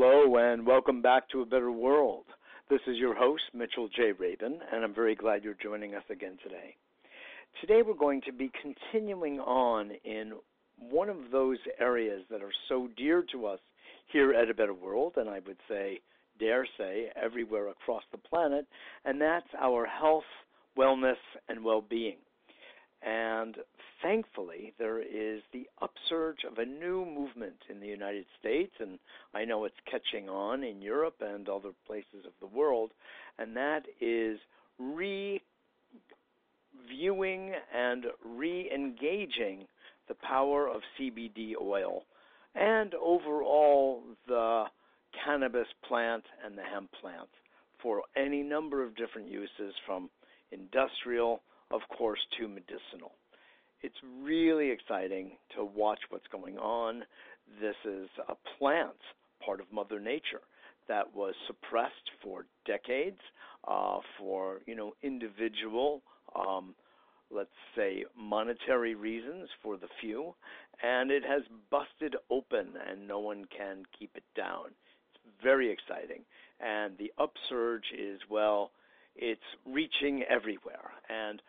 Hello, and welcome back to A Better World. This is your host, Mitchell J. Rabin, and I'm very glad you're joining us again today. Today, we're going to be continuing on in one of those areas that are so dear to us here at A Better World, and I would say, dare say, everywhere across the planet, and that's our health, wellness, and well being. And thankfully, there is the upsurge of a new movement in the United States, and I know it's catching on in Europe and other places of the world, and that is reviewing and re engaging the power of CBD oil and overall the cannabis plant and the hemp plant for any number of different uses from industrial, of course, to medicinal it's really exciting to watch what's going on. This is a plant, part of Mother Nature, that was suppressed for decades uh, for you know individual, um, let's say monetary reasons for the few, and it has busted open, and no one can keep it down. It's very exciting, and the upsurge is well, it's reaching everywhere, and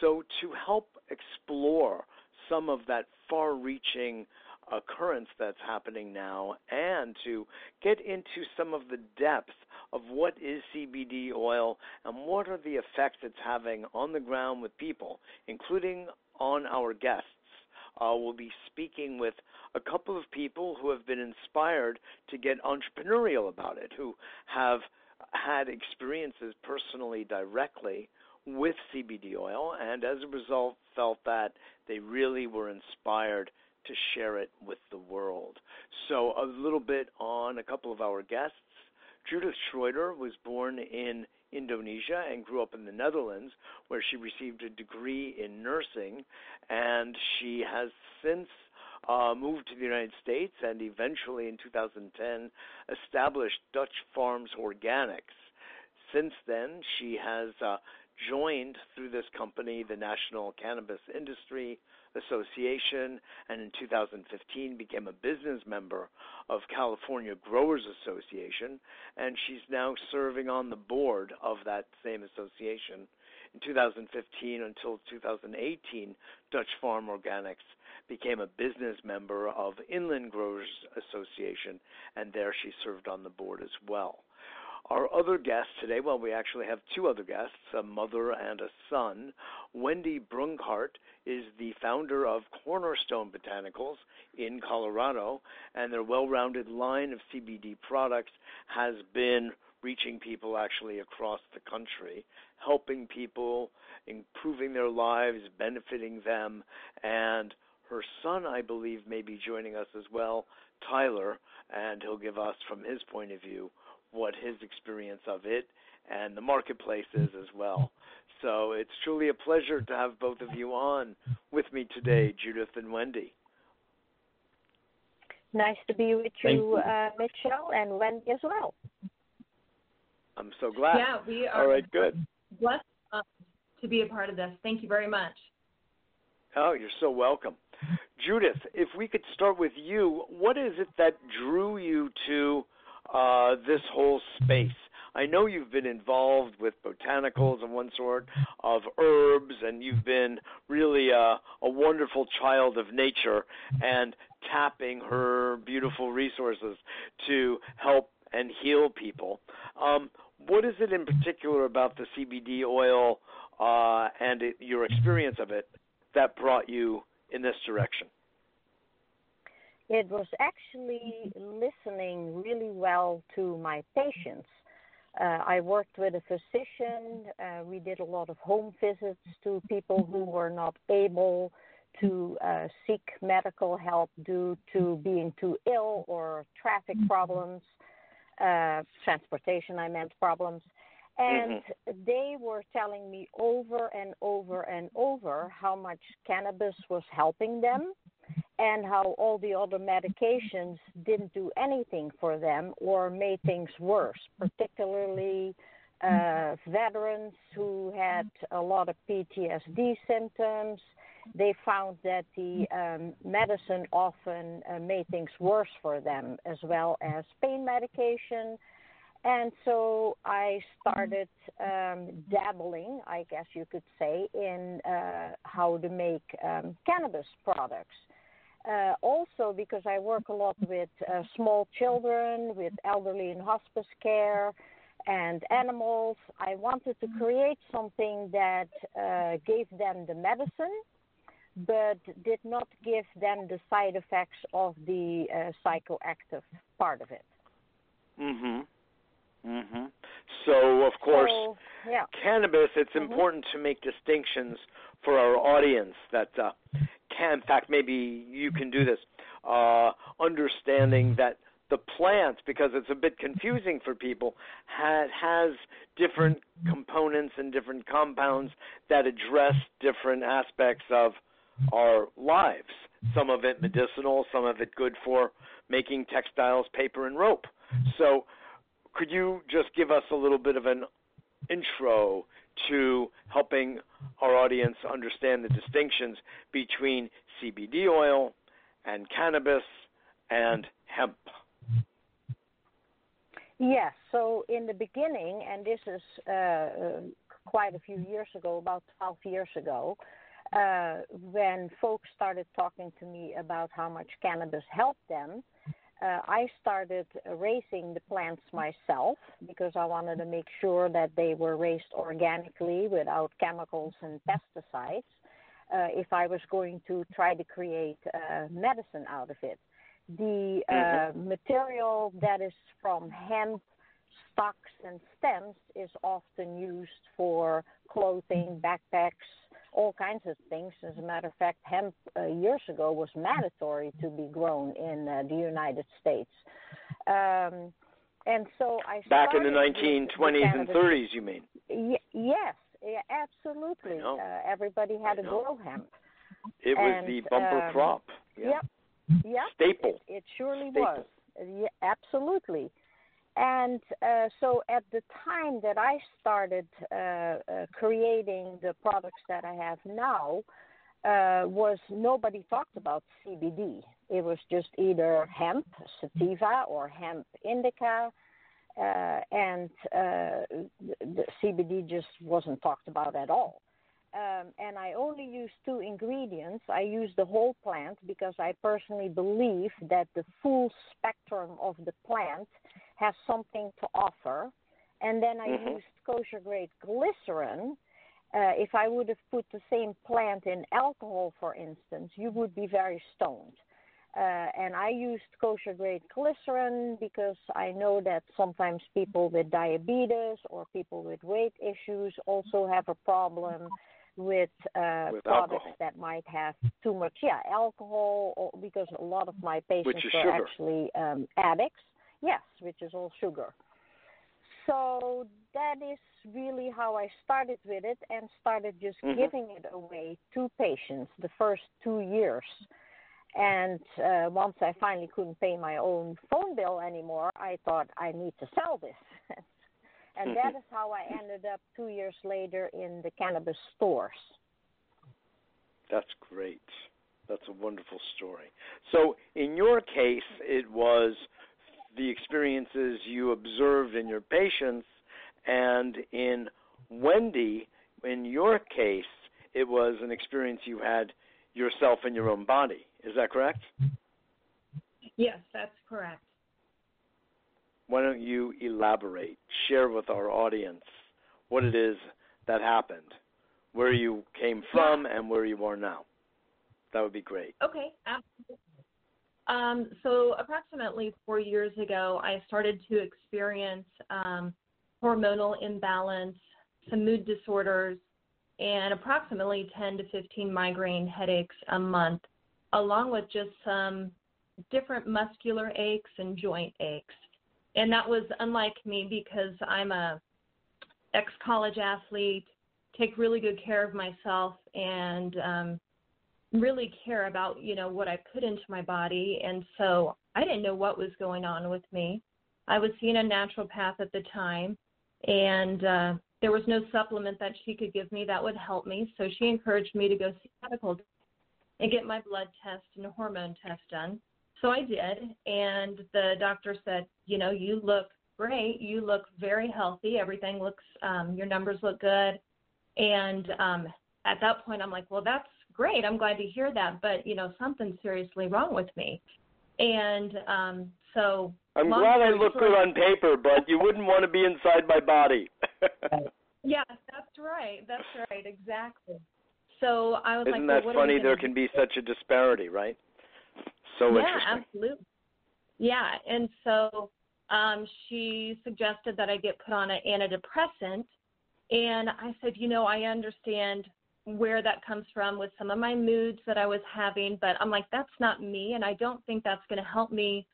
so, to help explore some of that far reaching occurrence that's happening now and to get into some of the depth of what is CBD oil and what are the effects it's having on the ground with people, including on our guests. Uh, we'll be speaking with a couple of people who have been inspired to get entrepreneurial about it, who have had experiences personally directly with CBD oil, and as a result, felt that they really were inspired to share it with the world. So, a little bit on a couple of our guests. Judith Schreuder was born in Indonesia and grew up in the Netherlands, where she received a degree in nursing, and she has since uh, moved to the United States and eventually in 2010 established Dutch Farms Organics. Since then, she has uh, joined through this company the National Cannabis Industry Association and in 2015 became a business member of California Growers Association and she's now serving on the board of that same association. In 2015 until 2018, Dutch Farm Organics became a business member of Inland Growers Association and there she served on the board as well. Our other guest today, well, we actually have two other guests, a mother and a son. Wendee Brungardt is the founder of Cornerstone Botanicals in Colorado, and their well rounded line of CBD products has been reaching people actually across the country, helping people, improving their lives, benefiting them, and her son, I believe, may be joining us as well, Tyler, and he'll give us, from his point of view, what his experience of it and the marketplace is as well. So it's truly a pleasure to have both of you on with me today, Judith and Wendee. Nice to be with you, uh, Mitchell, and Wendee as well. I'm so glad. Yeah, we are. All right, good. Blessed uh, to be a part of this. Thank you very much. Oh, you're so welcome. Judith, if we could start with you, what is it that drew you to uh, this whole space. I know you've been involved with botanicals of one sort, of herbs, and you've been really a, a wonderful child of nature and tapping her beautiful resources to help and heal people. Um, what is it in particular about the CBD oil uh, and it, your experience of it that brought you in this direction? It was actually listening really well to my patients. Uh, I worked with a physician. Uh, we did a lot of home visits to people who were not able to uh, seek medical help due to being too ill or traffic problems, uh, transportation, I meant problems. And mm-hmm. they were telling me over and over and over how much cannabis was helping them and how all the other medications didn't do anything for them or made things worse, particularly uh, veterans who had a lot of PTSD symptoms. They found that the um, medicine often uh, made things worse for them, as well as pain medication. And so I started um, dabbling, I guess you could say, in uh, how to make um, cannabis products. Uh, also, because I work a lot with uh, small children, with elderly in hospice care, and animals. I wanted to create something that uh, gave them the medicine, but did not give them the side effects of the uh, psychoactive part of it. Mhm. Mhm. So, of course, so, yeah. cannabis. It's mm-hmm. important to make distinctions for our audience that uh, can. In fact, maybe you can do this. Uh, understanding that the plant because it's a bit confusing for people has, has different components and different compounds that address different aspects of our lives some of it medicinal some of it good for making textiles paper and rope so could you just give us a little bit of an intro to helping our audience understand the distinctions between CBD oil and cannabis and hemp Yes. So in the beginning, and this is uh, quite a few years ago, about 12 years ago, uh, when folks started talking to me about how much cannabis helped them, uh, I started raising the plants myself because I wanted to make sure that they were raised organically without chemicals and pesticides. Uh, if I was going to try to create uh, medicine out of it the uh, mm-hmm. material that is from hemp stocks and stems is often used for clothing, backpacks, all kinds of things. As a matter of fact, hemp uh, years ago was mandatory to be grown in uh, the United States. Um, and so I back in the 1920s and 30s, you mean? Y- yes, yeah, absolutely. Uh, everybody had to grow hemp. It was and, the bumper um, crop. Yeah. Yep. Yeah, staple. It, it surely staple. was. Yeah, absolutely. And uh, so at the time that I started uh, uh, creating the products that I have now, uh, was nobody talked about CBD. It was just either hemp sativa or hemp indica, uh, and uh, the CBD just wasn't talked about at all um, and I only use two ingredients. I use the whole plant because I personally believe that the full spectrum of the plant has something to offer. And then I mm-hmm. used kosher grade glycerin. Uh, if I would have put the same plant in alcohol, for instance, you would be very stoned. Uh, and I used kosher grade glycerin because I know that sometimes people with diabetes or people with weight issues also have a problem with, uh, with products alcohol. that might have too much, yeah, alcohol, or, because a lot of my patients are actually um, addicts. Yes, which is all sugar. So that is really how I started with it and started just mm-hmm. giving it away to patients the first two years. And uh, once I finally couldn't pay my own phone bill anymore, I thought I need to sell this. And that is how I ended up two years later in the cannabis stores. That's great. That's a wonderful story. So, in your case, it was the experiences you observed in your patients, and in Wendee, in your case, it was an experience you had yourself in your own body. Is that correct? Yes, that's correct. Why don't you elaborate, share with our audience what it is that happened, where you came from, yeah. and where you are now? That would be great. Okay, absolutely. Um, so, approximately four years ago, I started to experience um, hormonal imbalance, some mood disorders, and approximately 10 to 15 migraine headaches a month, along with just some different muscular aches and joint aches. And that was unlike me because I'm a ex college athlete, take really good care of myself, and um, really care about you know what I put into my body. And so I didn't know what was going on with me. I was seeing a naturopath at the time, and uh, there was no supplement that she could give me that would help me. So she encouraged me to go see a medical and get my blood test and hormone test done. So I did, and the doctor said, you know, you look great. You look very healthy. Everything looks, um, your numbers look good. And um, at that point, I'm like, well, that's great. I'm glad to hear that. But, you know, something's seriously wrong with me. And um, so. I'm glad I look good on paper, but you wouldn't want to be inside my body. yeah, that's right. That's right. Exactly. So I was Isn't like, that funny? There can be such a disparity, right? So yeah, interesting. absolutely. Yeah, and so um, she suggested that I get put on an antidepressant, and I said, you know, I understand where that comes from with some of my moods that I was having, but I'm like, that's not me, and I don't think that's going to help me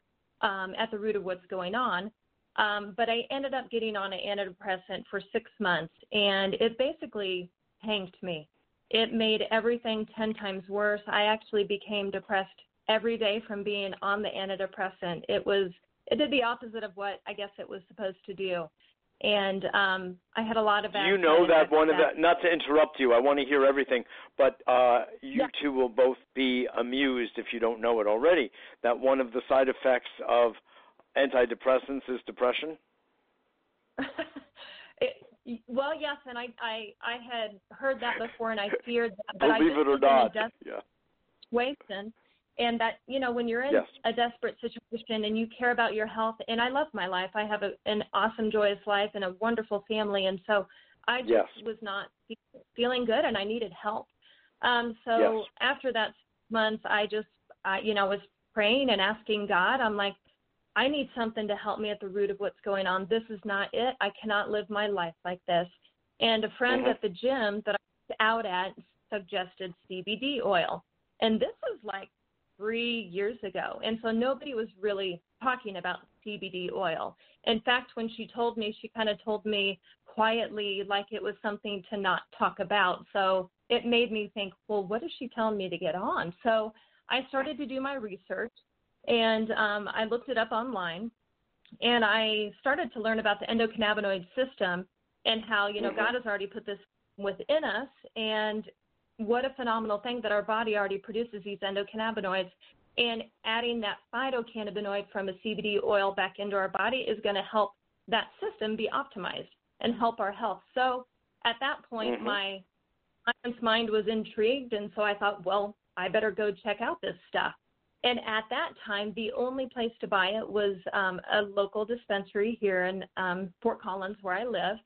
um, at the root of what's going on. Um, but I ended up getting on an antidepressant for six months, and it basically hanged me. It made everything 10 times worse. I actually became depressed every day from being on the antidepressant. It was it did the opposite of what I guess it was supposed to do. And um, I had a lot of. Do you know that one of the? Not to interrupt you, I want to hear everything, but uh, you yeah. two will both be amused if you don't know it already. That one of the side effects of antidepressants is depression. it, well, yes, and I, I I had heard that before, and I feared that. But Believe I it or not, yeah. Situation, and that you know when you're in yes. a desperate situation and you care about your health and i love my life i have a, an awesome joyous life and a wonderful family and so i just yes. was not feeling good and i needed help um so yes. after that month i just I, you know was praying and asking god i'm like i need something to help me at the root of what's going on this is not it i cannot live my life like this and a friend mm-hmm. at the gym that i was out at suggested cbd oil and this was like three years ago. And so nobody was really talking about CBD oil. In fact, when she told me, she kind of told me quietly like it was something to not talk about. So it made me think, well, what is she telling me to get on? So I started to do my research and um, I looked it up online and I started to learn about the endocannabinoid system and how, you know, mm-hmm. God has already put this within us and what a phenomenal thing that our body already produces these endocannabinoids. And adding that phytocannabinoid from a CBD oil back into our body is going to help that system be optimized and help our health. So at that point, mm-hmm. my science mind was intrigued, and so I thought, well, I better go check out this stuff. And at that time, the only place to buy it was um, a local dispensary here in um, Fort Collins, where I live.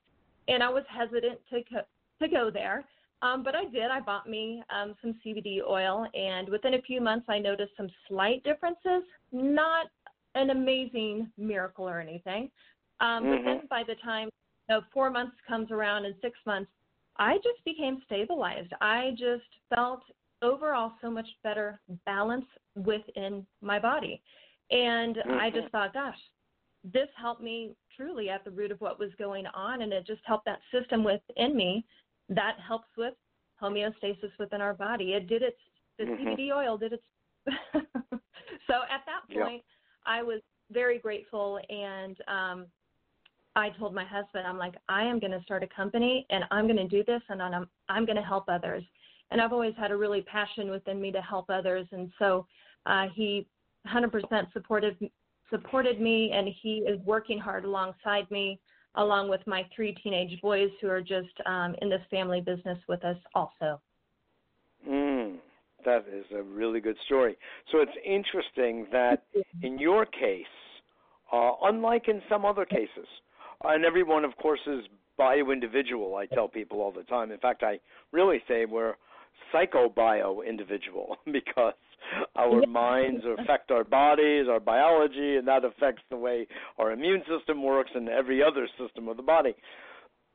And I was hesitant to co- to go there um, but I did. I bought me um, some CBD oil, and within a few months, I noticed some slight differences. Not an amazing miracle or anything. Um, mm-hmm. But then by the time you know, four months comes around and six months, I just became stabilized. I just felt overall so much better balance within my body. And mm-hmm. I just thought, gosh, this helped me truly at the root of what was going on, and it just helped that system within me that helps with homeostasis within our body. It did its the mm-hmm. CBD oil did its so at that point I was very grateful and um I told my husband, I'm like, I am going to start a company and I'm going to do this and I'm I'm going to help others. And I've always had a really passion within me to help others, and so uh, he 100% supported supported me, and he is working hard alongside me along with my three teenage boys who are just um, in this family business with us also. Mm, that is a really good story. So it's interesting that in your case, uh, unlike in some other cases, and everyone, of course, is bio individual, I tell people all the time. In fact, I really say we're psycho bio individual because our minds affect our bodies, our biology, and that affects the way our immune system works and every other system of the body,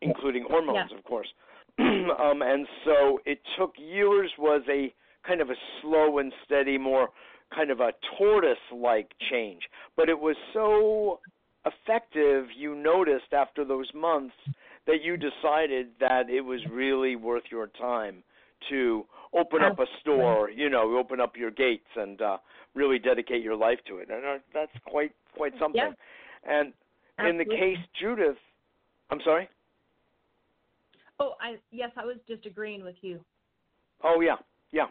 including hormones, yeah. of course. um, and so it took years. Was a kind of a slow and steady, more kind of a tortoise-like change, but it was so effective. You noticed after those months that you decided that it was really worth your time to open up a store, you know, open up your gates and uh, really dedicate your life to it. And uh, that's quite quite something. Yeah. And Absolutely. in the case Judith, I'm sorry. Oh, I yes, I was just agreeing with you. Oh yeah, yeah.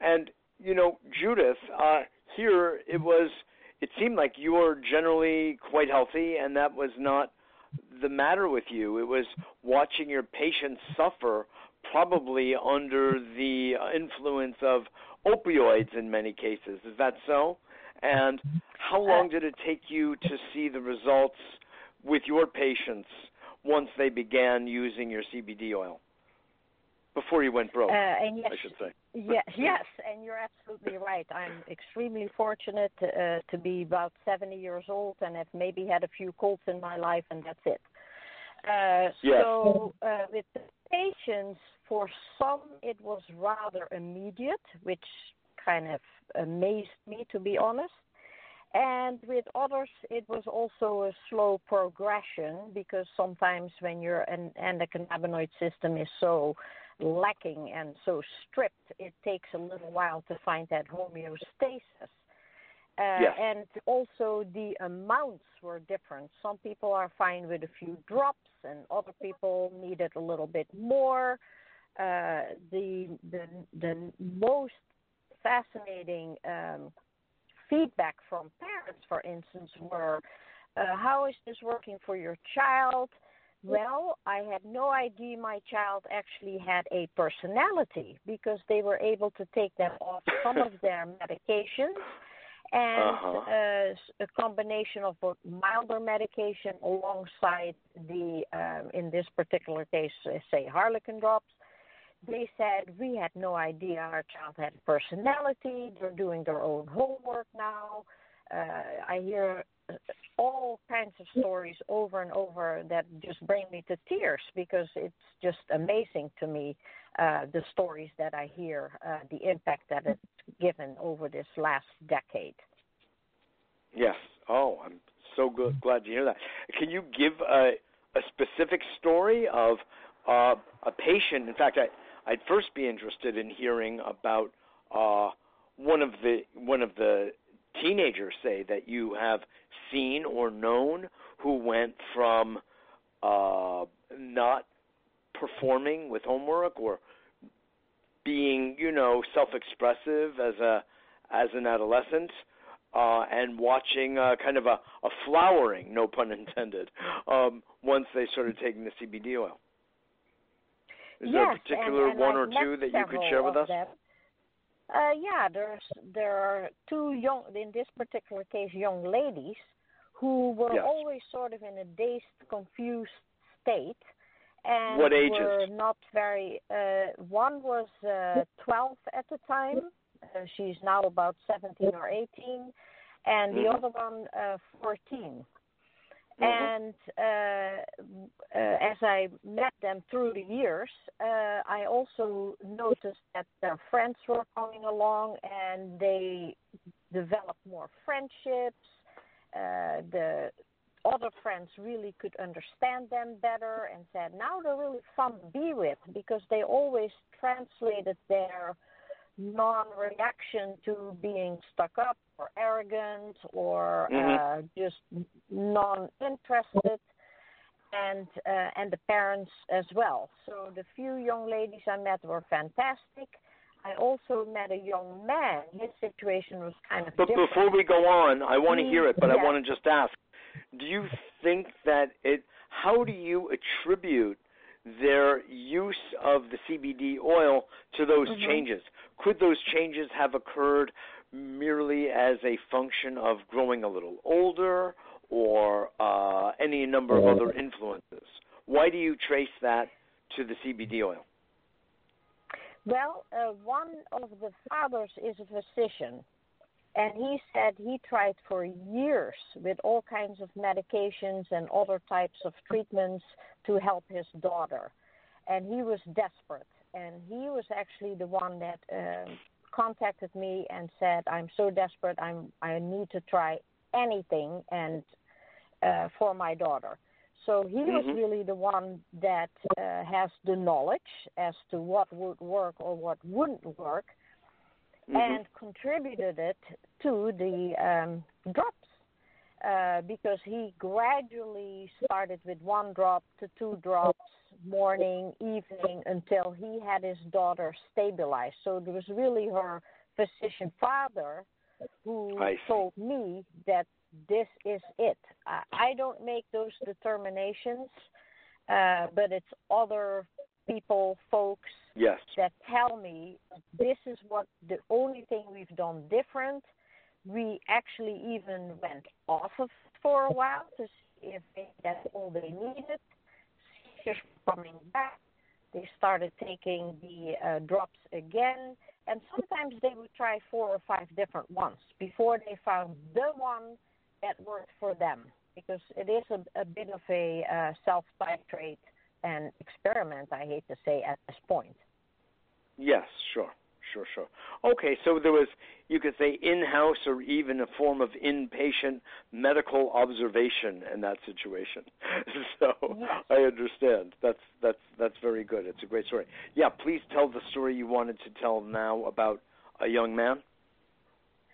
And you know, Judith, uh, here it was. It seemed like you were generally quite healthy, and that was not the matter with you. It was watching your patients suffer, probably under the influence of opioids in many cases. Is that so? And how long did it take you to see the results with your patients once they began using your CBD oil? Before you went broke, Uh, and yes, I should say. yeah, yes, and you're absolutely right. I'm extremely fortunate uh, to be about 70 years old and have maybe had a few colds in my life, and that's it. Uh, Yes. So uh, with the patients, for some it was rather immediate, which kind of amazed me, to be honest. And with others, it was also a slow progression because sometimes when your an endocannabinoid system is so lacking and so stripped, it takes a little while to find that homeostasis. Uh, Yes. And also the amounts were different. Some people are fine with a few drops, and other people needed a little bit more. Uh, the the the most fascinating um, feedback from parents, for instance, were, uh, "How is this working for your child?" Well, I had no idea my child actually had a personality because they were able to take them off some of their medications and Uh-huh. uh, a combination of both milder medication alongside the, um, in this particular case, say Harlequin drops. They said we had no idea our child had personality. They're doing their own homework now. Uh, I hear uh, all kinds of stories over and over that just bring me to tears because it's just amazing to me uh, the stories that I hear, uh, the impact that it's given over this last decade. Yes. Oh, I'm so good. Glad you hear that. Can you give a, a specific story of uh, a patient? In fact, I, I'd first be interested in hearing about uh, one of the one of the teenagers, say that you have seen or known, who went from uh, not performing with homework or being, you know, self-expressive as a as an adolescent uh, and watching uh, kind of a, a flowering, no pun intended, um, once they started taking the CBD oil. Is there a particular and, and one I've or two that you could share with us? them. Uh, yeah, there's there are two young, in this particular case, young ladies who were Yes. always sort of in a dazed, confused state, and What ages? were not very. Uh, one was uh, 12 at the time. Uh, she's now about 17 or 18, and the Mhm. other one uh, 14. Mhm. And uh, uh, as I met them through the years, uh, I also noticed that their friends were coming along and they developed more friendships. Uh, the other friends really could understand them better and said, now they're really fun to be with because they always translated their non reaction to being stuck up or arrogant or Mhm. uh, just non interested and uh, and the parents as well. So the few young ladies I met were fantastic. I also met a young man. His situation was kind of But different. before we go on, I want to hear it, but I want to just ask: Do you think that it? How do you attribute their use of the CBD oil to those Mhm. changes? Could those changes have occurred merely as a function of growing a little older, or uh, any number of other influences? Why do you trace that to the CBD oil? Well, uh, one of the fathers is a physician, and he said he tried for years with all kinds of medications and other types of treatments to help his daughter. and he was desperate. And he was actually the one that um, contacted me and said, "I'm so desperate. I'm I need to try anything and uh, for my daughter." So he mm-hmm. was really the one that uh, has the knowledge as to what would work or what wouldn't work, mm-hmm. and contributed it to the um, drops. Uh, because he gradually started with one drop to two drops morning, evening until he had his daughter stabilized. So it was really her physician father who told me that this is it. I, I don't make those determinations, uh, but it's other people, folks, yes. that tell me this is what the only thing we've done different. We actually even went off of for a while to see if they, that's all they needed. Seizures coming back. They started taking the uh, drops again, and sometimes they would try four or five different ones before they found the one that worked for them because it is a, a bit of a uh, self titrate and experiment, I hate to say, at this point. Yes, sure, sure, sure. Okay, so there was, you could say, in house or even a form of inpatient medical observation in that situation. so yes. I understand. That's that's that's very good. It's a great story. Yeah, please tell the story you wanted to tell now about a young man.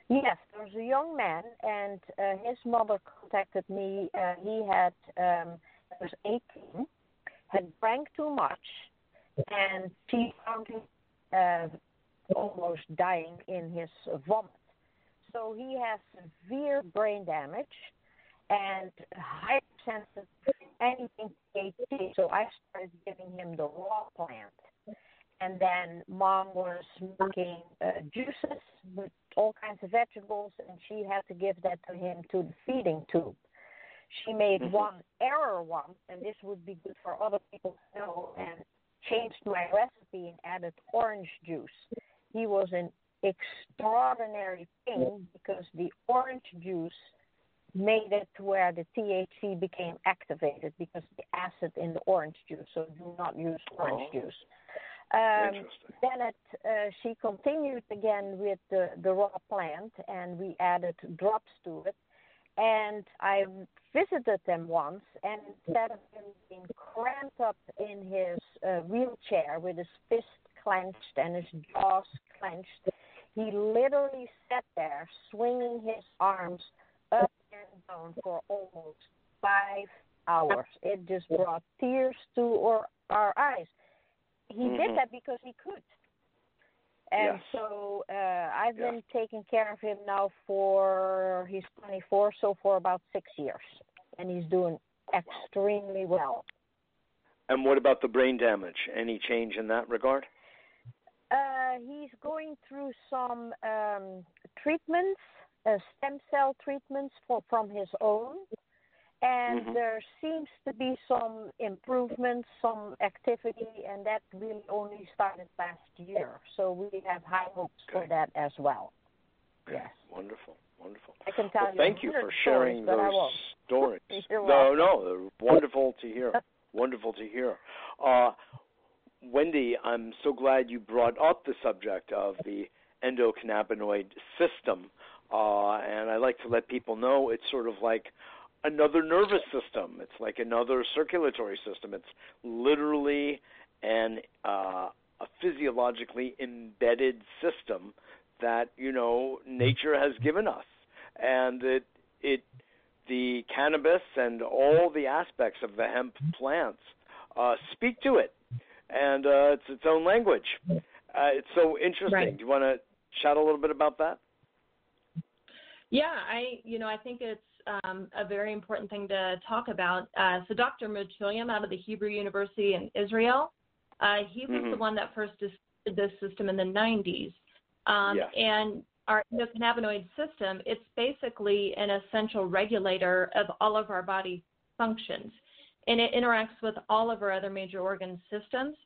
Yes, there was a young man, and uh, his mother contacted me. Uh, he had um, he was 18, had drank too much, and she found him uh, almost dying in his vomit. So he has severe brain damage and hypersensitive anything THC. So I started giving him the raw plant and then mom was making uh, juices with all kinds of vegetables, and she had to give that to him to the feeding tube. She made mm-hmm. one error one, and this would be good for other people to know, and changed my recipe and added orange juice. He was an extraordinary thing because the orange juice made it to where the THC became activated because the acid in the orange juice. So do not use orange oh. juice. Um, then it, uh, she continued again with the, the raw plant, and we added drops to it. And I visited them once, and instead of him being cramped up in his uh, wheelchair with his fist clenched and his jaws clenched, he literally sat there swinging his arms up and down for almost five hours. It just brought tears to our, our eyes he mm-hmm. did that because he could. And yes. so uh, I've yes. been taking care of him now for he's 24, so for about six years, and he's doing extremely well. And what about the brain damage? Any change in that regard? Uh, he's going through some um, treatments, uh, stem cell treatments for from his own and mm-hmm. there seems to be some improvements, some activity, and that really only started last year. So we have high hopes okay. for that as well. Okay. Yes. Wonderful, wonderful. I can tell well, you. Thank you for sharing stories, those stories. no, no, wonderful to hear. wonderful to hear. Uh, Wendee, I'm so glad you brought up the subject of the endocannabinoid system. Uh, and I like to let people know it's sort of like another nervous system. It's like another circulatory system. It's literally an uh, a physiologically embedded system that you know nature has given us, and it it the cannabis and all the aspects of the hemp plants uh, speak to it, and uh, it's its own language. Uh, it's so interesting. Right. Do you want to chat a little bit about that? Yeah, I you know I think it's um, a very important thing to talk about. Uh, so Dr. Mechoulam out of the Hebrew University in Israel, uh, he was mm-hmm. the one that first discovered this system in the 90s. Um, yes. And our endocannabinoid system, it's basically an essential regulator of all of our body functions. And it interacts with all of our other major organ systems.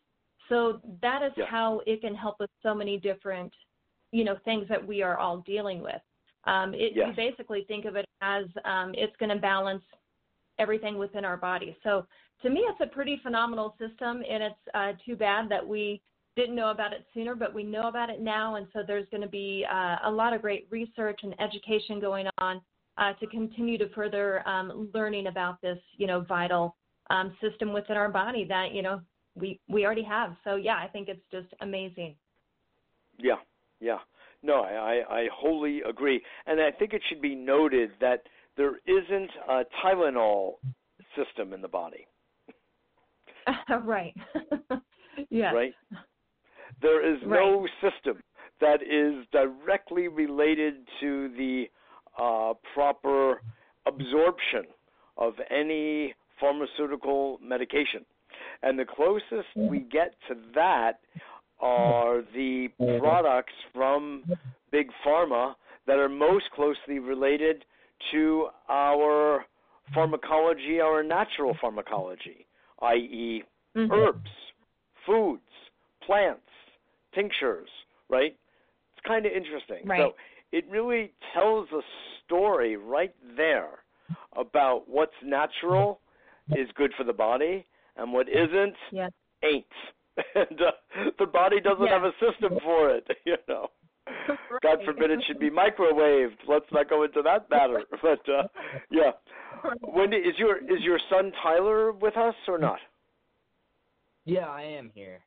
So that is yeah. how it can help with so many different, you know, things that we are all dealing with. Um, it, yes. You basically think of it as um, it's going to balance everything within our body. So to me, it's a pretty phenomenal system, and it's uh, too bad that we didn't know about it sooner, but we know about it now, and so there's going to be uh, a lot of great research and education going on uh, to continue to further um, learning about this, you know, vital um, system within our body that you know we we already have. So yeah, I think it's just amazing. Yeah, yeah. No, I, I wholly agree, and I think it should be noted that there isn't a Tylenol system in the body. right. yeah. Right. There is right. no system that is directly related to the uh, proper absorption of any pharmaceutical medication. And the closest we get to that are the products from big pharma that are most closely related to our pharmacology, our natural pharmacology, i.e., mm-hmm. herbs, foods, plants, tinctures, right? It's kind of interesting. Right. So it really tells a story right there about what's natural is good for the body and what isn't yeah. ain't. and uh, the body doesn't yeah. have a system for it, you know. Right. God forbid it should be microwaved. Let's not go into that matter. But uh, yeah, Wendee, is your is your son Tyler with us or not? Yeah, I am here.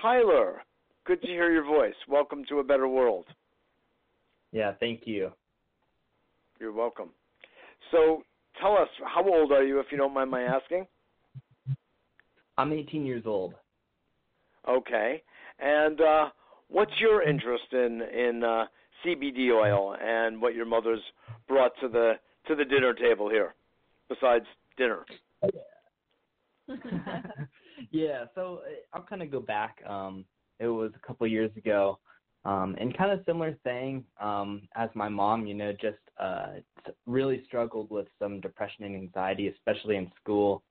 Tyler, good to hear your voice. Welcome to a better world. Yeah, thank you. You're welcome. So, tell us, how old are you, if you don't mind my asking? I'm 18 years old. Okay. And uh, what's your interest in in uh, CBD oil and what your mother's brought to the to the dinner table here, besides dinner? yeah, so uh, I'll kind of go back. Um, it was a couple of years ago, um, and kind of similar thing um, as my mom. You know, just uh, really struggled with some depression and anxiety, especially in school.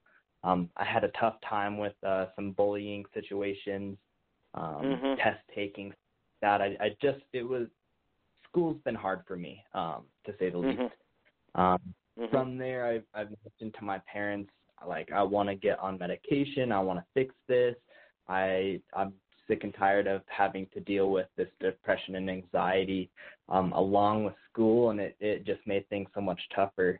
Um, I had a tough time with uh, some bullying situations, um, Mhm. test taking. That I, I just it was school's been hard for me, um, to say the Mhm. least. Um, Mhm. from there, I've, I've mentioned to my parents, like, I want to get on medication. I want to fix this. I, I'm sick and tired of having to deal with this depression and anxiety um, along with school, and it, it just made things so much tougher.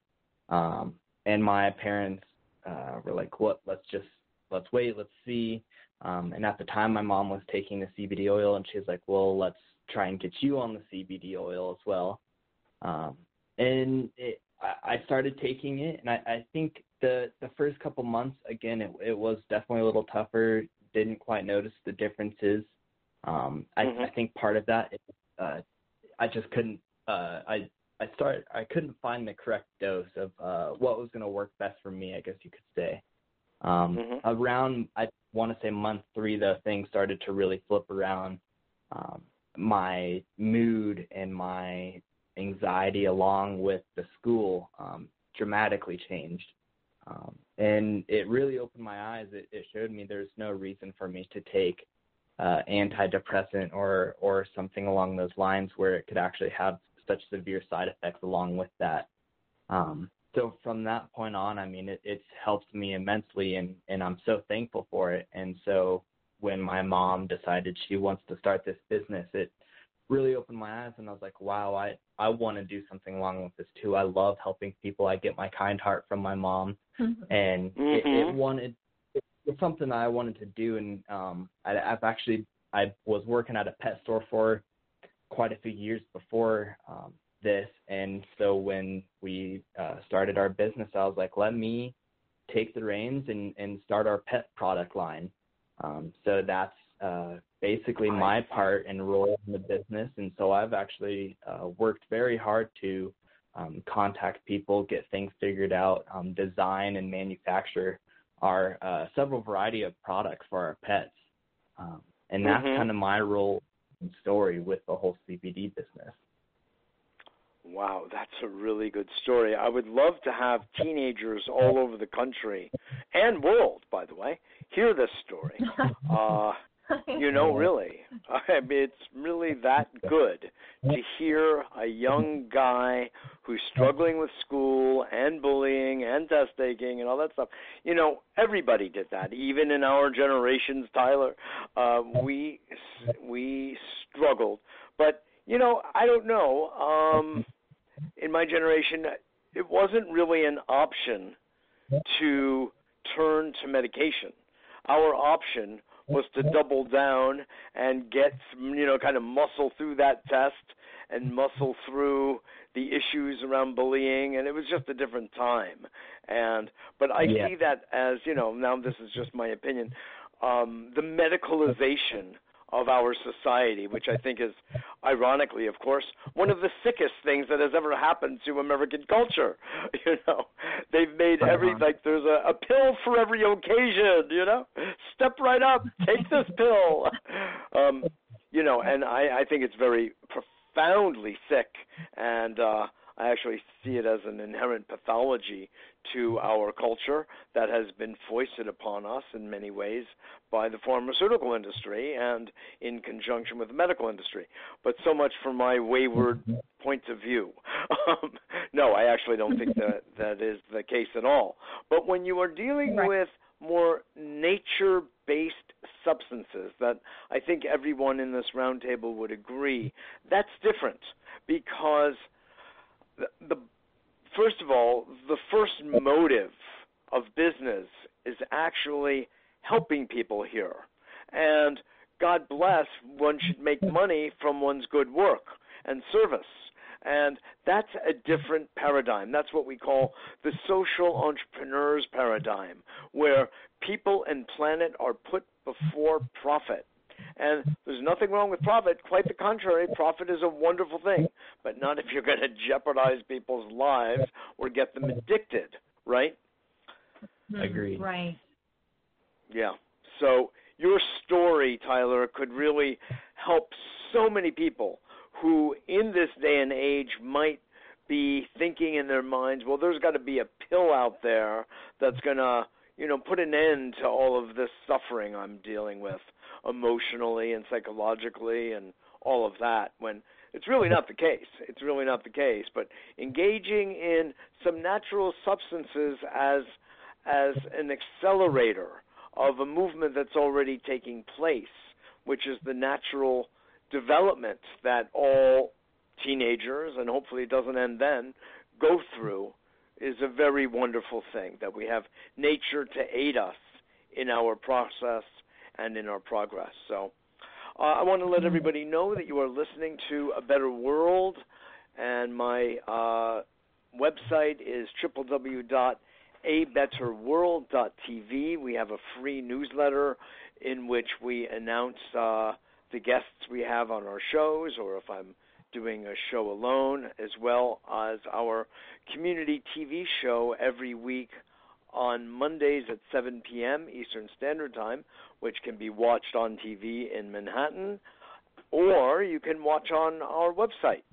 Um, and my parents uh, were like, "What? Let's just let's wait, let's see." Um, and at the time, my mom was taking the CBD oil, and she was like, "Well, let's try and get you on the CBD oil as well." Um, and it, I, I started taking it, and I, I think the the first couple months, again, it, it was definitely a little tougher. Didn't quite notice the differences. Um, I, Mhm. I think part of that, is, uh, I just couldn't. Uh, I I started. I couldn't find the correct dose of uh, what was going to work best for me. I guess you could say. Um, Mhm. Around, I want to say month three, the things started to really flip around. Um, my mood and my anxiety, along with the school, um, dramatically changed. Um, and it really opened my eyes. It, it showed me there's no reason for me to take uh, antidepressant or or something along those lines where it could actually have such severe side effects along with that. Um, so from that point on, I mean, it, it's helped me immensely, and and I'm so thankful for it. And so when my mom decided she wants to start this business, it really opened my eyes, and I was like, wow, I I want to do something along with this too. I love helping people. I get my kind heart from my mom, and it, it Mhm. wanted it's something I wanted to do, and um, I, I've actually I was working at a pet store for quite a few years before um, this, and so when we uh, started our business, I was like, let me take the reins and and start our pet product line. Um, so that's uh, basically my part and role in the business, and so I've actually uh, worked very hard to um, contact people, get things figured out, um, design and manufacture our uh, several variety of products for our pets. Um, and that's Mhm. kind of my role and story with the whole CBD business. Wow, that's a really good story. I would love to have teenagers all over the country and world, by the way, hear this story. Uh, you know, really, I mean, it's really that good to hear a young guy who's struggling with school and bullying and test taking and all that stuff. You know, everybody did that. Even in our generations, Tyler, uh, we we struggled. But you know, I don't know. Um, in my generation, it wasn't really an option to turn to medication. Our option was to double down and get you know kind of muscle through that test and muscle through the issues around bullying and it was just a different time and but i yeah. see that as you know now this is just my opinion um the medicalization of our society, which I think is, ironically, of course, one of the sickest things that has ever happened to American culture. You know, they've made every like there's a, a pill for every occasion. You know, step right up, take this pill. Um, you know, and I, I think it's very profoundly sick, and uh, I actually see it as an inherent pathology to our culture that has been foisted upon us in many ways by the pharmaceutical industry and in conjunction with the medical industry. But so much for my wayward point of view. Um, no, I actually don't think that that is the case at all. But when you are dealing right. with more nature based substances that I think everyone in this roundtable would agree, that's different because the, first of all, the first motive of business is actually helping people here. And God bless, one should make money from one's good work and service. And that's a different paradigm. That's what we call the social entrepreneurs paradigm, where people and planet are put before profit. And there's nothing wrong with profit. Quite the contrary, profit is a wonderful thing, but not if you're going to jeopardize people's lives or get them addicted, right? Hmm, Agreed. Right. Yeah. So your story, Tyler, could really help so many people who, in this day and age, might be thinking in their minds, well, there's got to be a pill out there that's going to, you know, put an end to all of this suffering I'm dealing with emotionally and psychologically and all of that when it's really not the case. It's really not the case. But engaging in some natural substances as as an accelerator of a movement that's already taking place, which is the natural development that all teenagers and hopefully it doesn't end then go through is a very wonderful thing that we have nature to aid us in our process and in our progress. So uh, I want to let everybody know that you are listening to A Better World, and my uh, website is www.abetterworld.tv. We have a free newsletter in which we announce uh, the guests we have on our shows, or if I'm doing a show alone, as well as our community TV show every week on Mondays at 7 p.m. Eastern Standard Time, which can be watched on TV in Manhattan, or you can watch on our website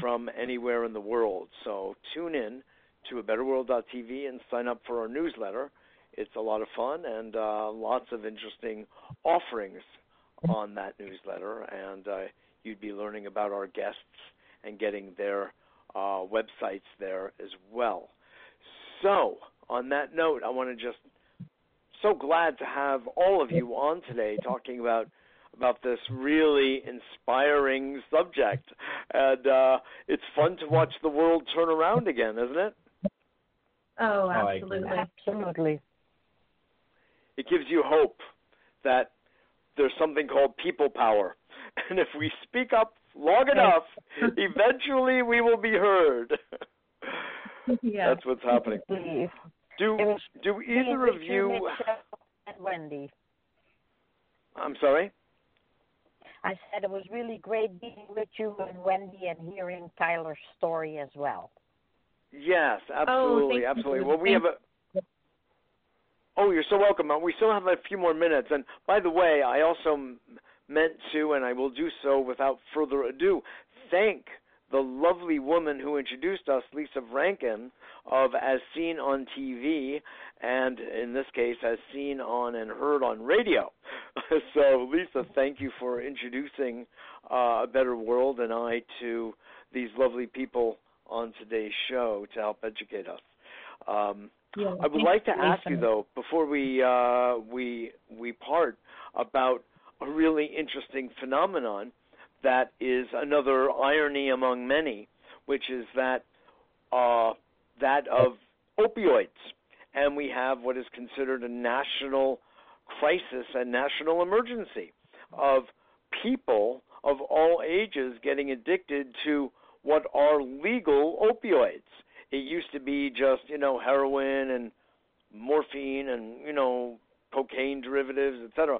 from anywhere in the world. So tune in to a abetterworld.tv and sign up for our newsletter. It's a lot of fun and uh, lots of interesting offerings on that newsletter, and uh, you'd be learning about our guests and getting their uh, websites there as well. So, on that note, I want to just so glad to have all of you on today talking about about this really inspiring subject, and uh, it's fun to watch the world turn around again, isn't it? Oh, absolutely, absolutely. It gives you hope that there's something called people power, and if we speak up long enough, eventually we will be heard. Yeah. That's what's happening. Do do either of you and Wendee? I'm sorry. I said it was really great being with you and Wendee and hearing Tyler's story as well. Yes, absolutely, oh, absolutely. You. Well, we thank have a. Oh, you're so welcome. We still have a few more minutes, and by the way, I also meant to, and I will do so without further ado, thank the lovely woman who introduced us, Lisa Rankin, of As Seen on TV, and in this case, As Seen on and Heard on Radio. so, Lisa, thank you for introducing uh, A Better World and I to these lovely people on today's show to help educate us. Um, yeah, I would like to ask you though, before we uh, we we part, about a really interesting phenomenon that is another irony among many, which is that uh, that of opioids, and we have what is considered a national crisis and national emergency of people of all ages getting addicted to what are legal opioids. It used to be just, you know, heroin and morphine and, you know, cocaine derivatives, etc.,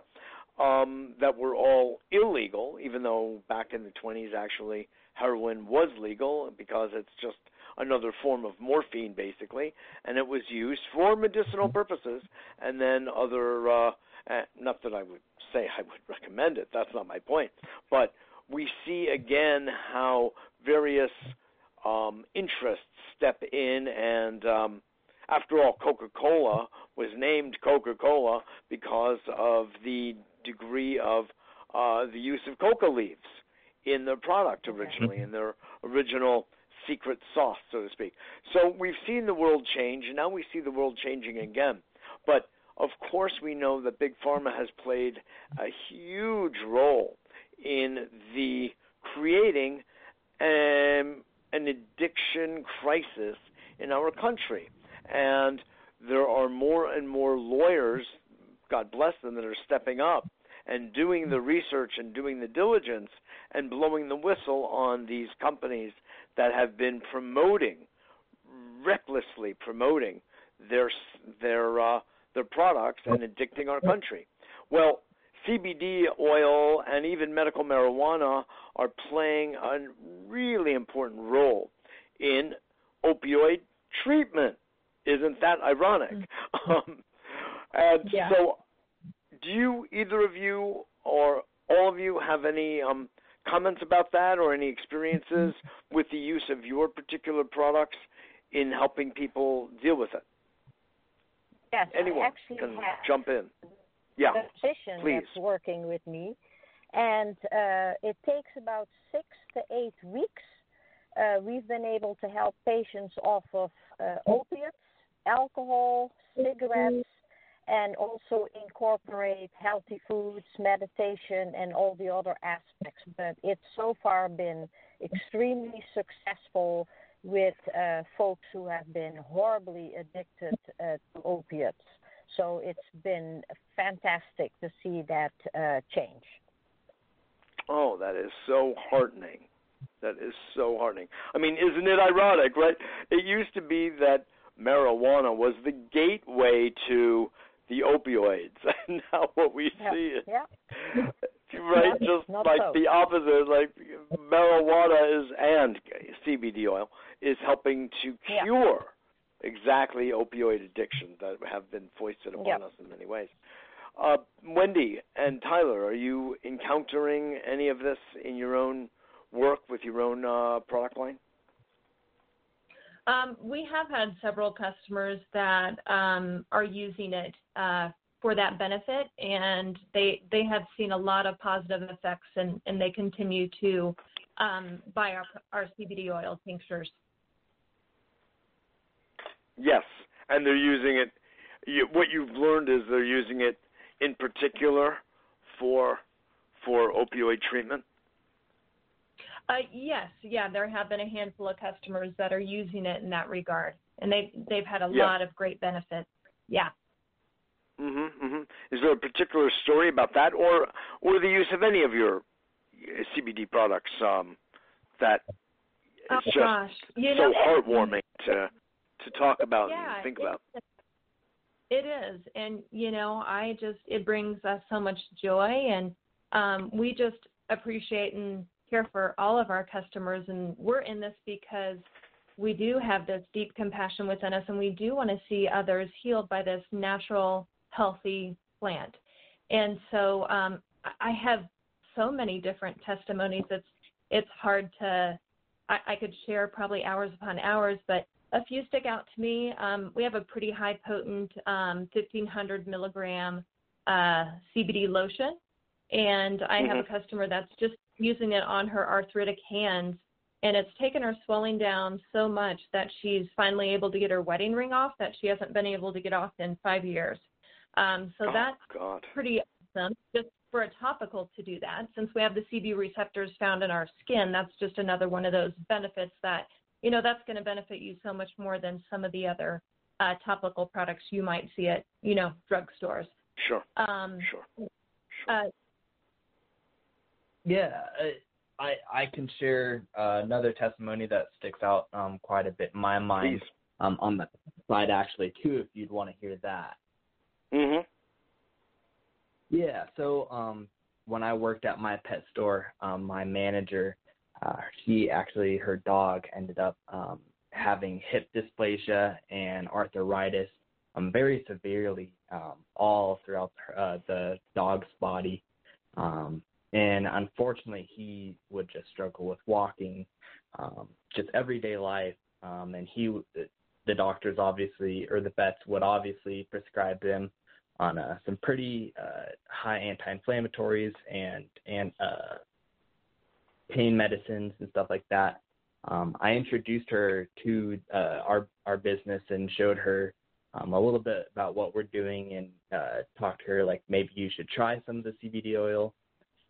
um, that were all illegal, even though back in the 20s, actually, heroin was legal because it's just another form of morphine, basically, and it was used for medicinal purposes. And then other, uh, eh, not that I would say I would recommend it, that's not my point, but we see again how various um, interests step in, and um, after all, Coca Cola was named Coca Cola because of the degree of uh, the use of coca leaves in their product originally, in their original secret sauce, so to speak. So we've seen the world change, and now we see the world changing again. But of course, we know that Big Pharma has played a huge role in the creating um, an addiction crisis in our country. And there are more and more lawyers, God bless them, that are stepping up and doing the research and doing the diligence and blowing the whistle on these companies that have been promoting, recklessly promoting their their uh, their products and addicting our country. Well, CBD oil and even medical marijuana are playing a really important role in opioid treatment. Isn't that ironic? Mm-hmm. Um, and yeah. so, do you, either of you or all of you, have any um, comments about that or any experiences with the use of your particular products in helping people deal with it? Yes, Anyone I actually can jump in. Yeah, physician please. that's working with me, and uh, it takes about six to eight weeks. Uh, we've been able to help patients off of uh, opiates, alcohol, cigarettes, and also incorporate healthy foods, meditation, and all the other aspects. But it's so far been extremely successful with uh, folks who have been horribly addicted uh, to opiates. So it's been fantastic to see that uh, change. Oh, that is so heartening. That is so heartening. I mean, isn't it ironic, right? It used to be that marijuana was the gateway to the opioids, and now what we yeah. see is yeah. right, Not, just not like so. the opposite. Like marijuana is and CBD oil is helping to Yeah. cure exactly opioid addiction that have been foisted upon us in many ways. Uh, Wendee and Tyler, are you encountering any of this in your own work with your own uh, product line? Um, we have had several customers that um, are using it uh, for that benefit, and they they have seen a lot of positive effects, and, and they continue to um, buy our our CBD oil tinctures. Yes, and they're using it. You, what you've learned is they're using it in particular for for opioid treatment. Uh, yes, yeah, there have been a handful of customers that are using it in that regard, and they they've had a Yeah. lot of great benefits. Yeah. Mhm. Mhm. Is there a particular story about that, or or the use of any of your uh, CBD products um, that is oh just gosh, you so know, heartwarming to to talk about yeah, and think about? It is, and you know, I just it brings us so much joy, and um, we just appreciate and care for all of our customers, and we're in this because we do have this deep compassion within us, and we do want to see others healed by this natural, healthy plant. And so um, I- have so many different testimonies. It's it's hard to I, I could share probably hours upon hours, but a few stick out to me. Um, we have a pretty high potent um, 1500 milligram uh, CBD lotion, and I have a customer that's just using it on her arthritic hands, and it's taken her swelling down so much that she's finally able to get her wedding ring off that she hasn't been able to get off in five years. Um, so oh, that's God. pretty awesome. Just for a topical to do that, since we have the CB receptors found in our skin, that's just another one of those benefits that you know that's going to benefit you so much more than some of the other uh, topical products you might see at you know drugstores. Sure. Um, sure. sure. Uh, yeah, I I can share uh, another testimony that sticks out um, quite a bit in my mind um, on the side actually too, if you'd want to hear that. Mhm. Yeah. So um, when I worked at my pet store, um, my manager, uh, she actually her dog ended up um, having hip dysplasia and arthritis, um, very severely, um, all throughout uh, the dog's body. Um, and unfortunately, he would just struggle with walking, um, just everyday life. Um, and he, the doctors obviously, or the vets would obviously prescribe him on uh, some pretty uh, high anti-inflammatories and and uh, pain medicines and stuff like that. Um, I introduced her to uh, our our business and showed her um, a little bit about what we're doing and uh, talked to her like maybe you should try some of the CBD oil.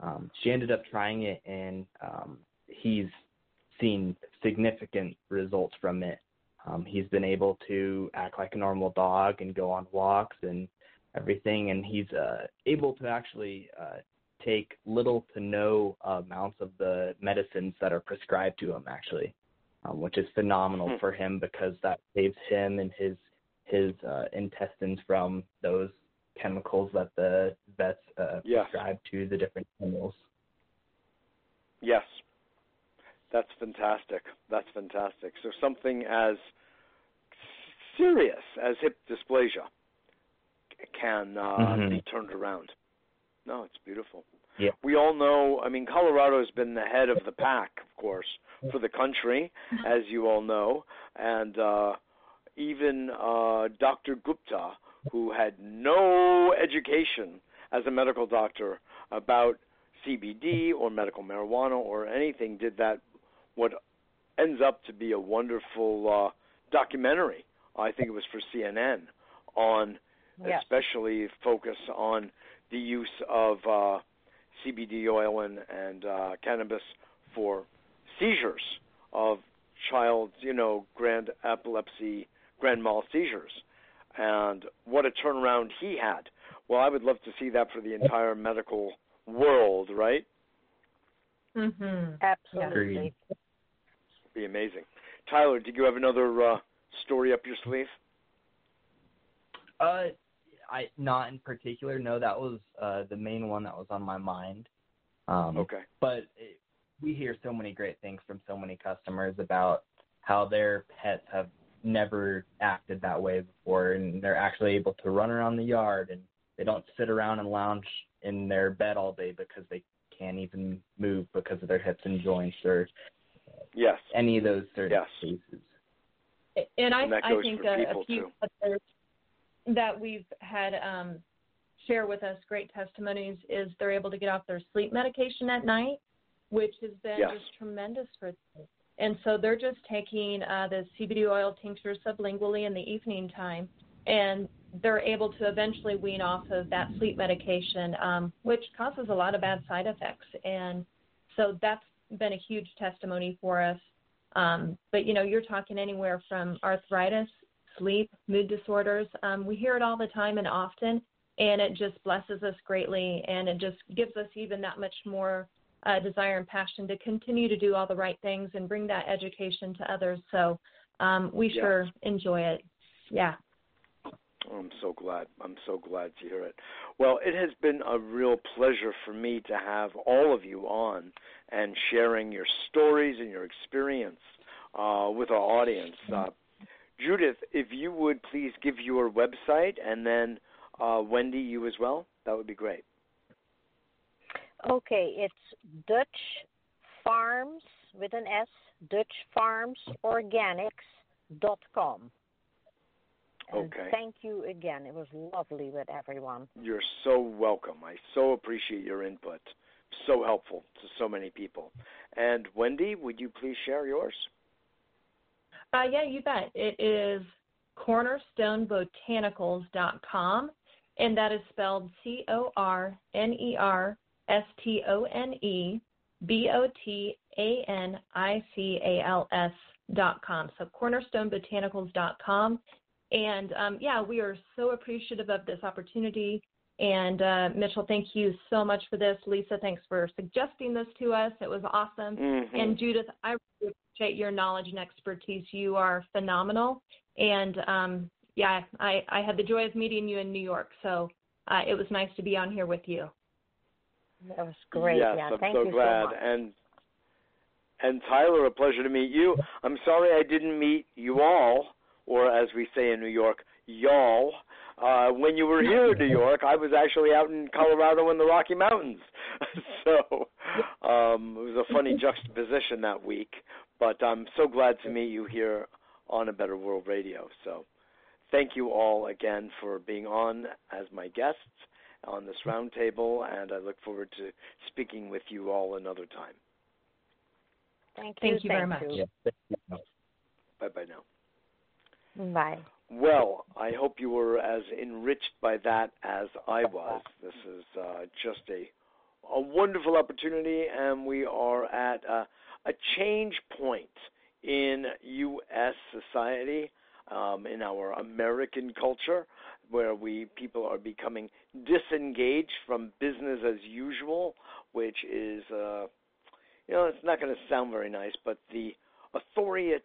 Um, she ended up trying it and um, he's seen significant results from it. Um, he's been able to act like a normal dog and go on walks and everything, and he's uh, able to actually uh, take little to no amounts of the medicines that are prescribed to him, actually, um, which is phenomenal hmm. for him because that saves him and his his uh, intestines from those chemicals that the vets uh, yes. prescribe to the different animals. Yes, that's fantastic. That's fantastic. So something as serious as hip dysplasia can uh, mm-hmm. be turned around. No, it's beautiful. Yeah. We all know, I mean, Colorado has been the head of the pack, of course, for the country, as you all know. And uh, even uh, Dr. Gupta, who had no education as a medical doctor about CBD or medical marijuana or anything, did that what ends up to be a wonderful uh, documentary. I think it was for CNN on yes. especially focus on the use of uh, CBD oil and, and uh, cannabis for seizures of child, you know, grand epilepsy, grand mal seizures, and what a turnaround he had. Well, I would love to see that for the entire medical world, right? Mhm. Absolutely. Be amazing. Tyler, did you have another uh, story up your sleeve? Uh, I not in particular. No, that was uh, the main one that was on my mind. Um, okay. But it, we hear so many great things from so many customers about how their pets have never acted that way before, and they're actually able to run around the yard and they don't sit around and lounge in their bed all day because they can't even move because of their hips and joints or yes any of those certain yes. cases. And I, and I think a, a few others that we've had um, share with us great testimonies is they're able to get off their sleep medication at night, which has been yes. just tremendous for them. And so they're just taking uh, the CBD oil tincture sublingually in the evening time, and they're able to eventually wean off of that sleep medication, um, which causes a lot of bad side effects. And so that's been a huge testimony for us. Um, but you know, you're talking anywhere from arthritis sleep, mood disorders. Um, we hear it all the time and often, and it just blesses us greatly, and it just gives us even that much more uh, desire and passion to continue to do all the right things and bring that education to others. So um, we yes. sure enjoy it. Yeah. I'm so glad. I'm so glad to hear it. Well, it has been a real pleasure for me to have all of you on and sharing your stories and your experience uh, with our audience. Uh, Judith, if you would please give your website and then uh, Wendee, you as well, that would be great. Okay, it's Dutch Farms with an S, DutchFarmsOrganics.com. And okay. Thank you again. It was lovely with everyone. You're so welcome. I so appreciate your input. so helpful to so many people. And Wendee, would you please share yours? Uh, yeah, you bet. It is cornerstonebotanicals.com, and that is spelled C O R N E R S T O N E B O T A N I C A L S dot com. So cornerstonebotanicals dot com. And um, yeah, we are so appreciative of this opportunity. And uh, Mitchell, thank you so much for this. Lisa, thanks for suggesting this to us. It was awesome. Mm-hmm. And Judith, I really appreciate your knowledge and expertise. You are phenomenal. And um, yeah, I, I had the joy of meeting you in New York. So uh, it was nice to be on here with you. That was great. Yes, yeah, I'm thank so you glad. so much. And and Tyler, a pleasure to meet you. I'm sorry I didn't meet you all, or as we say in New York, y'all. Uh, when you were here in New York, I was actually out in Colorado in the Rocky Mountains. so um, it was a funny juxtaposition that week. But I'm so glad to meet you here on A Better World Radio. So thank you all again for being on as my guests on this roundtable, and I look forward to speaking with you all another time. Thank you. Thank you very much. Yeah. Bye bye now. Bye. Well, I hope you were as enriched by that as I was. This is uh, just a a wonderful opportunity, and we are at a, a change point in U.S. society, um, in our American culture, where we people are becoming disengaged from business as usual, which is, uh, you know, it's not going to sound very nice, but the authoritarian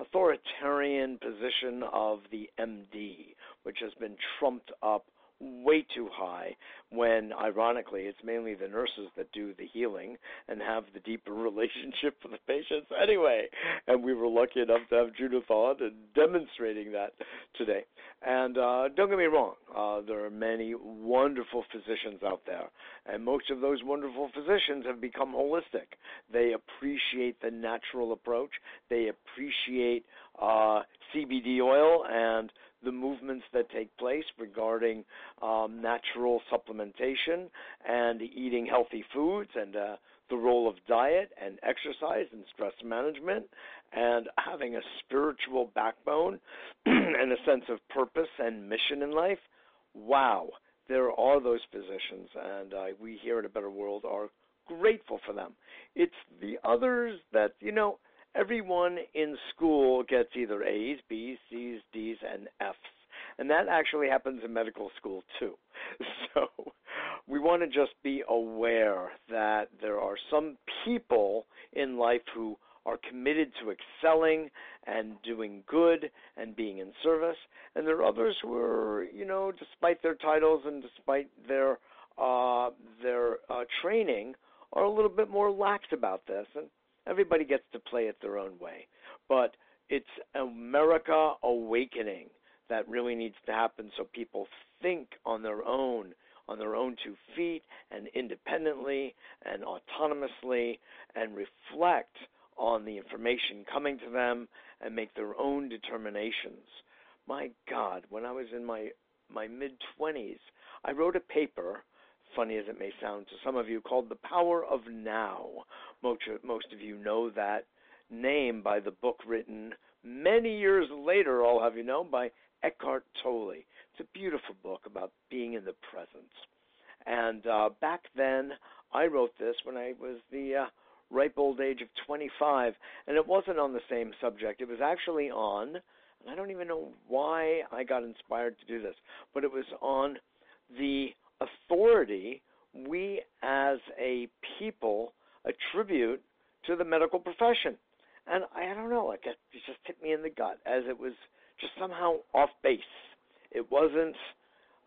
authoritarian position of the MD, which has been trumped up way too high when ironically it's mainly the nurses that do the healing and have the deeper relationship with the patients. Anyway and we were lucky enough to have judith on and demonstrating that today. And uh, don't get me wrong uh, there are many wonderful physicians out there and most of those wonderful physicians have become holistic. They appreciate the natural approach. They appreciate uh, cbd oil and the movements that take place regarding um, natural supplementation and eating healthy foods and uh, the role of diet and exercise and stress management and having a spiritual backbone and a sense of purpose and mission in life. Wow, there are those physicians, and uh, we here at A Better World are grateful for them. It's the others that, you know, everyone in school gets either A's, B's, C's, D's, and F's. And that actually happens in medical school too. So we want to just be aware that there are some people in life who are committed to excelling and doing good and being in service, and there are others who are, you know, despite their titles and despite their uh, their uh, training, are a little bit more lax about this, and everybody gets to play it their own way. But it's America awakening that really needs to happen so people think on their own, on their own two feet, and independently and autonomously, and reflect on the information coming to them and make their own determinations. My God, when I was in my my mid 20s, I wrote a paper funny as it may sound to some of you, called The Power of Now. Most, most of you know that name by the book written many years later, I'll have you know, by Eckhart Tolle. It's a beautiful book about being in the present. And uh, back then, I wrote this when I was the uh, ripe old age of 25, and it wasn't on the same subject. It was actually on, and I don't even know why I got inspired to do this, but it was on the authority we as a people attribute to the medical profession. And I don't know, like it just hit me in the gut as it was just somehow off base. It wasn't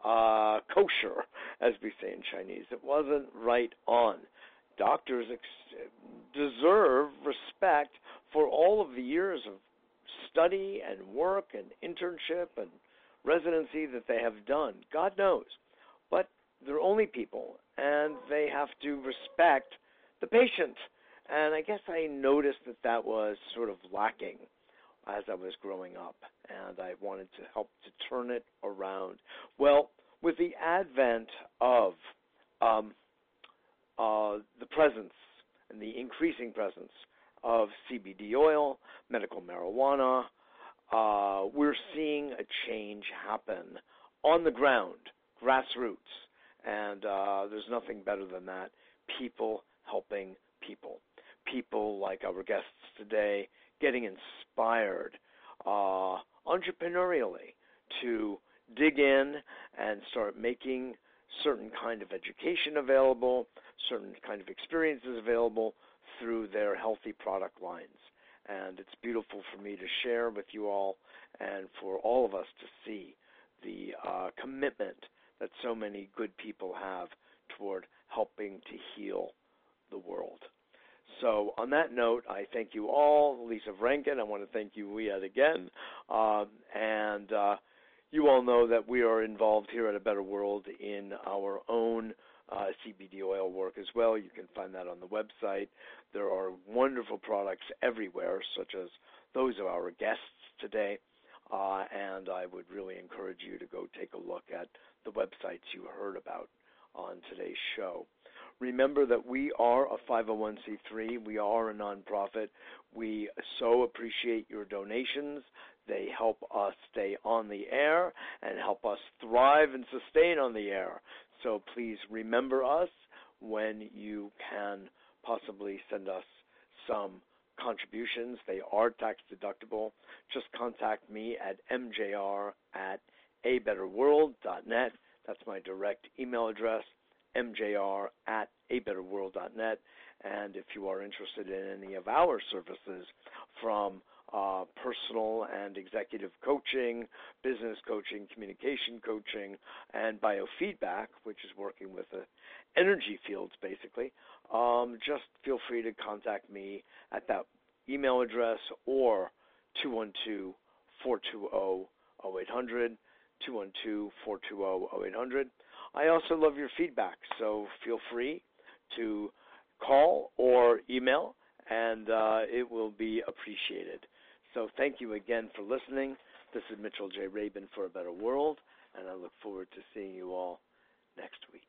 uh, kosher, as we say in Chinese. It wasn't right on. Doctors ex- deserve respect for all of the years of study and work and internship and residency that they have done. God knows. They're only people, and they have to respect the patient. And I guess I noticed that that was sort of lacking as I was growing up, and I wanted to help to turn it around. Well, with the advent of um, uh, the presence and the increasing presence of CBD oil, medical marijuana, uh, we're seeing a change happen on the ground, grassroots, and uh, there's nothing better than that. People helping people. People like our guests today getting inspired uh, entrepreneurially to dig in and start making certain kind of education available, certain kind of experiences available through their healthy product lines. And it's beautiful for me to share with you all and for all of us to see the uh, commitment that so many good people have toward helping to heal the world. So, on that note, I thank you all. Lisa Rankin, I want to thank you yet again. Um, and uh, you all know that we are involved here at A Better World in our own uh, CBD oil work as well. You can find that on the website. There are wonderful products everywhere, such as those of our guests today. Uh, and I would really encourage you to go take a look at the websites you heard about on today's show. Remember that we are a 501c3. We are a nonprofit. We so appreciate your donations. They help us stay on the air and help us thrive and sustain on the air. So please remember us when you can possibly send us some contributions. They are tax deductible. Just contact me at mjr at abetterworld.net. That's my direct email address, mjr at abetterworld.net. And if you are interested in any of our services from uh, personal and executive coaching, business coaching, communication coaching, and biofeedback, which is working with the energy fields basically, um, just feel free to contact me at that email address or 212 420 0800. 212 420 0800. I also love your feedback, so feel free to call or email, and uh, it will be appreciated. So thank you again for listening. This is Mitchell J. Rabin for a Better World, and I look forward to seeing you all next week.